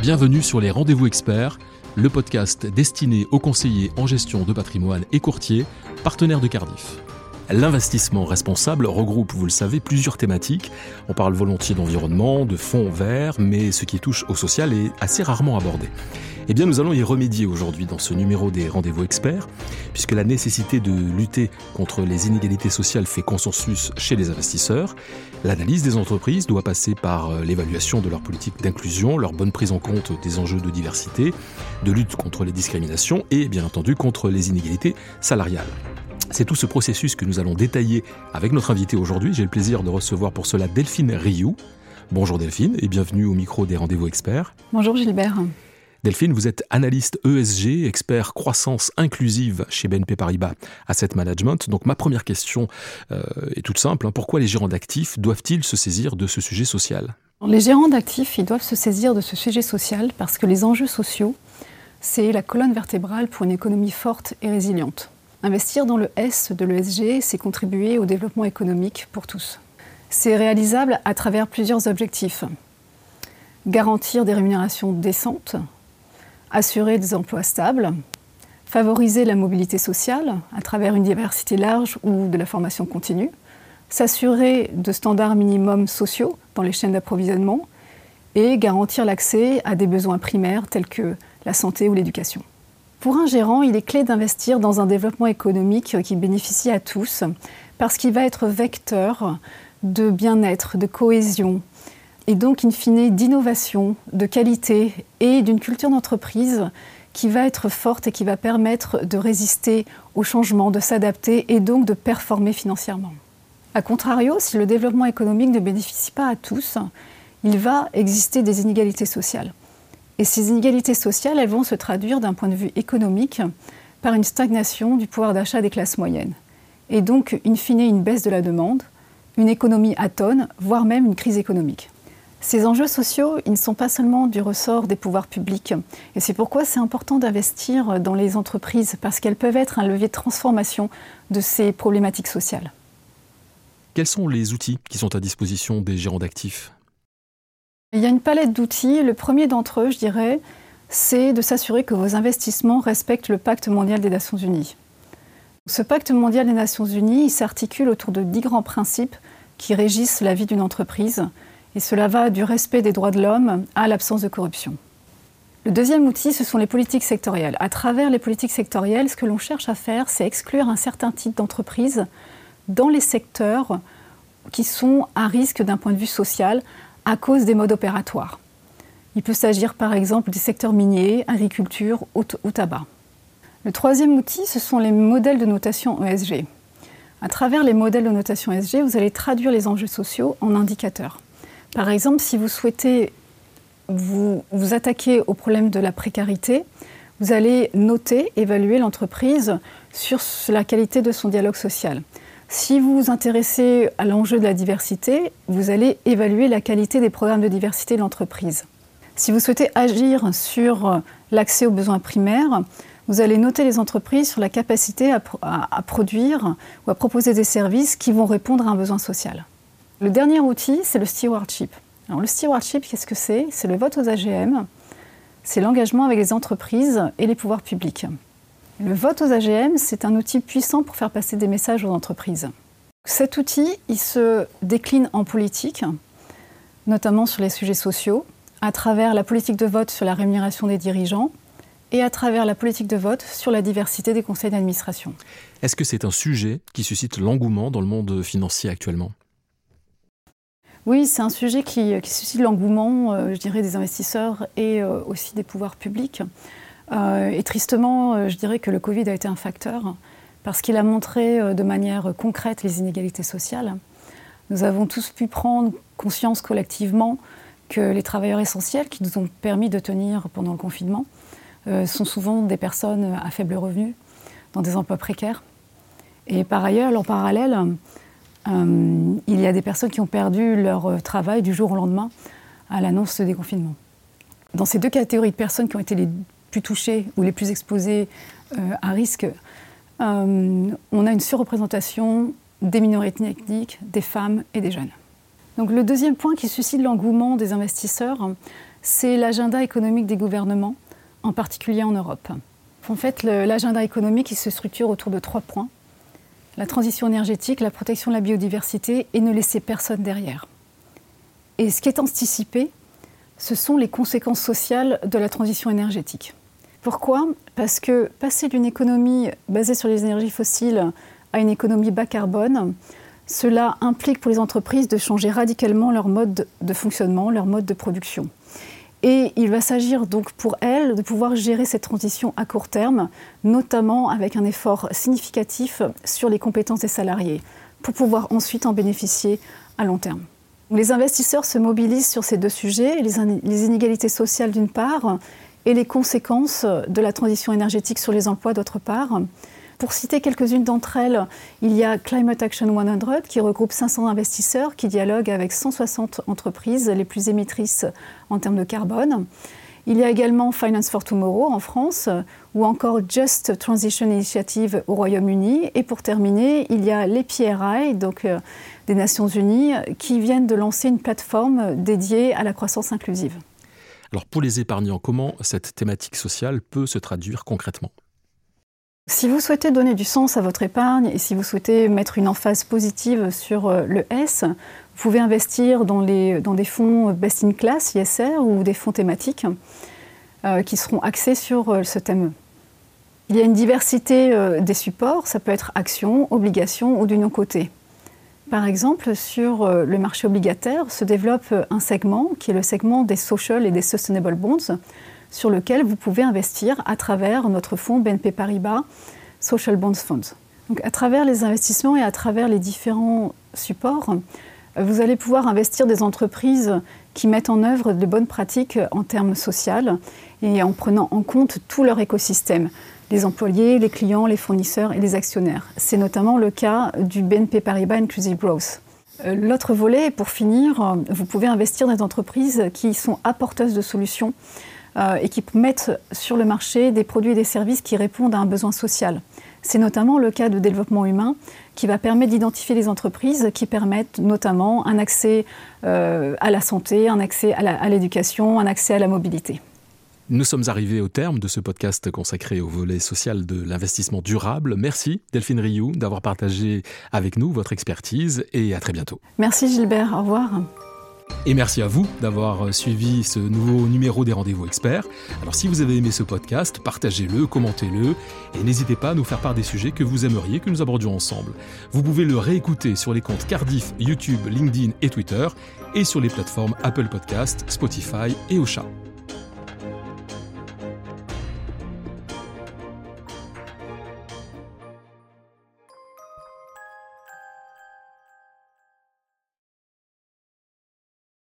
Bienvenue sur les Rendez-vous Experts, le podcast destiné aux conseillers en gestion de patrimoine et courtiers, partenaires de Cardiff. L'investissement responsable regroupe, vous le savez, plusieurs thématiques. On parle volontiers d'environnement, de fonds verts, mais ce qui touche au social est assez rarement abordé. Eh bien, nous allons y remédier aujourd'hui dans ce numéro des rendez-vous experts, puisque la nécessité de lutter contre les inégalités sociales fait consensus chez les investisseurs. L'analyse des entreprises doit passer par euh, l'évaluation de leur politique d'inclusion, leur bonne prise en compte des enjeux de diversité, de lutte contre les discriminations et bien entendu contre les inégalités salariales. C'est tout ce processus que nous allons détailler avec notre invité aujourd'hui. J'ai le plaisir de recevoir pour cela Delphine Rioux. Bonjour Delphine et bienvenue au micro des rendez-vous experts. Bonjour Gilbert. Delphine, vous êtes analyste ESG, expert croissance inclusive chez BNP Paribas Asset Management. Donc ma première question euh, est toute simple. Hein. Pourquoi les gérants d'actifs doivent-ils se saisir de ce sujet social? Les gérants d'actifs, ils doivent se saisir de ce sujet social parce que les enjeux sociaux, c'est la colonne vertébrale pour une économie forte et résiliente. Investir dans le S de l'ESG, c'est contribuer au développement économique pour tous. C'est réalisable à travers plusieurs objectifs. Garantir des rémunérations décentes, assurer des emplois stables, favoriser la mobilité sociale à travers une diversité large ou de la formation continue, s'assurer de standards minimums sociaux dans les chaînes d'approvisionnement et garantir l'accès à des besoins primaires tels que la santé ou l'éducation. Pour un gérant, il est clé d'investir dans un développement économique qui bénéficie à tous parce qu'il va être vecteur de bien-être, de cohésion, et donc in fine d'innovation, de qualité et d'une culture d'entreprise qui va être forte et qui va permettre de résister au changement, de s'adapter et donc de performer financièrement. A contrario, si le développement économique ne bénéficie pas à tous, il va exister des inégalités sociales. Et ces inégalités sociales, elles vont se traduire d'un point de vue économique par une stagnation du pouvoir d'achat des classes moyennes. Et donc, in fine, une baisse de la demande, une économie atone, voire même une crise économique. Ces enjeux sociaux, ils ne sont pas seulement du ressort des pouvoirs publics. Et c'est pourquoi c'est important d'investir dans les entreprises, parce qu'elles peuvent être un levier de transformation de ces problématiques sociales. Quels sont les outils qui sont à disposition des gérants d'actifs? Il y a une palette d'outils. Le premier d'entre eux, je dirais, c'est de s'assurer que vos investissements respectent le pacte mondial des Nations Unies. Ce pacte mondial des Nations Unies s'articule autour de dix grands principes qui régissent la vie d'une entreprise et cela va du respect des droits de l'homme à l'absence de corruption. Le deuxième outil, ce sont les politiques sectorielles. À travers les politiques sectorielles, ce que l'on cherche à faire, c'est exclure un certain type d'entreprises dans les secteurs qui sont à risque d'un point de vue social à cause des modes opératoires. Il peut s'agir par exemple des secteurs miniers, agriculture ou, tabac. Le troisième outil, ce sont les modèles de notation ESG. À travers les modèles de notation ESG, vous allez traduire les enjeux sociaux en indicateurs. Par exemple, si vous souhaitez vous, vous attaquer au problème de la précarité, vous allez noter, évaluer l'entreprise sur la qualité de son dialogue social. Si vous vous intéressez à l'enjeu de la diversité, vous allez évaluer la qualité des programmes de diversité de l'entreprise. Si vous souhaitez agir sur l'accès aux besoins primaires, vous allez noter les entreprises sur la capacité à, produire ou à proposer des services qui vont répondre à un besoin social. Le dernier outil, c'est le stewardship. Alors, le stewardship, qu'est-ce que c'est? C'est le vote aux AGM, c'est l'engagement avec les entreprises et les pouvoirs publics. Le vote aux AGM, c'est un outil puissant pour faire passer des messages aux entreprises. Cet outil, il se décline en politique, notamment sur les sujets sociaux, à travers la politique de vote sur la rémunération des dirigeants et à travers la politique de vote sur la diversité des conseils d'administration. Est-ce que c'est un sujet qui suscite l'engouement dans le monde financier actuellement? Oui, c'est un sujet qui, suscite l'engouement, euh, je dirais, des investisseurs et euh, aussi des pouvoirs publics. Euh, et tristement, je dirais que le Covid a été un facteur parce qu'il a montré de manière concrète les inégalités sociales. Nous avons tous pu prendre conscience collectivement que les travailleurs essentiels qui nous ont permis de tenir pendant le confinement sont souvent des personnes à faible revenu, dans des emplois précaires. Et par ailleurs, en parallèle, euh, il y a des personnes qui ont perdu leur euh, travail du jour au lendemain à l'annonce des confinements. Dans ces deux catégories de personnes qui ont été les plus touchées ou les plus exposées euh, à risque, on a une surreprésentation des minorités ethniques, des femmes et des jeunes. Donc le deuxième point qui suscite l'engouement des investisseurs, c'est l'agenda économique des gouvernements, en particulier en Europe. En fait, l'agenda économique se structure autour de trois points la transition énergétique, la protection de la biodiversité et ne laisser personne derrière. Et ce qui est anticipé, ce sont les conséquences sociales de la transition énergétique. Pourquoi? Parce que passer d'une économie basée sur les énergies fossiles à une économie bas carbone, cela implique pour les entreprises de changer radicalement leur mode de fonctionnement, leur mode de production. Et il va s'agir donc pour elles de pouvoir gérer cette transition à court terme, notamment avec un effort significatif sur les compétences des salariés, pour pouvoir ensuite en bénéficier à long terme. Les investisseurs se mobilisent sur ces deux sujets, les inégalités sociales d'une part et les conséquences de la transition énergétique sur les emplois d'autre part. Pour citer quelques-unes d'entre elles, il y a Climate Action 100 qui regroupe 500 investisseurs qui dialoguent avec 160 entreprises les plus émettrices en termes de carbone. Il y a également Finance for Tomorrow en France ou encore Just Transition Initiative au Royaume-Uni. Et pour terminer, il y a les PRI, donc euh, des Nations Unies, qui viennent de lancer une plateforme dédiée à la croissance inclusive. Alors pour les épargnants, comment cette thématique sociale peut se traduire concrètement si vous souhaitez donner du sens à votre épargne et si vous souhaitez mettre une emphase positive sur euh, le S, vous pouvez investir dans, des fonds best in class, ISR, ou des fonds thématiques euh, qui seront axés sur euh, ce thème. Il y a une diversité des supports, ça peut être actions, obligations ou du non-côté. Par exemple, sur le marché obligataire se développe un segment qui est le segment des social et des sustainable bonds, sur lequel vous pouvez investir à travers notre fonds BNP Paribas Social Bonds Funds. Donc, à travers les investissements et à travers les différents supports, vous allez pouvoir investir des entreprises qui mettent en œuvre de bonnes pratiques en termes sociaux et en prenant en compte tout leur écosystème, les employés, les clients, les fournisseurs et les actionnaires. C'est notamment le cas du BNP Paribas Inclusive Growth. Euh, l'autre volet, pour finir, vous pouvez investir dans des entreprises qui sont apporteuses de solutions euh, et qui mettent sur le marché des produits et des services qui répondent à un besoin social. C'est notamment le cas de développement humain qui va permettre d'identifier les entreprises qui permettent notamment un accès euh, à la santé, un accès à l'éducation, un accès à la mobilité. Nous sommes arrivés au terme de ce podcast consacré au volet social de l'investissement durable. Merci Delphine Rioux d'avoir partagé avec nous votre expertise et à très bientôt. Merci Gilbert, au revoir. Et merci à vous d'avoir suivi ce nouveau numéro des rendez-vous experts. Alors si vous avez aimé ce podcast, partagez-le, commentez-le et n'hésitez pas à nous faire part des sujets que vous aimeriez que nous abordions ensemble. Vous pouvez le réécouter sur les comptes Cardiff, YouTube, LinkedIn et Twitter et sur les plateformes Apple Podcast, Spotify et Ocha.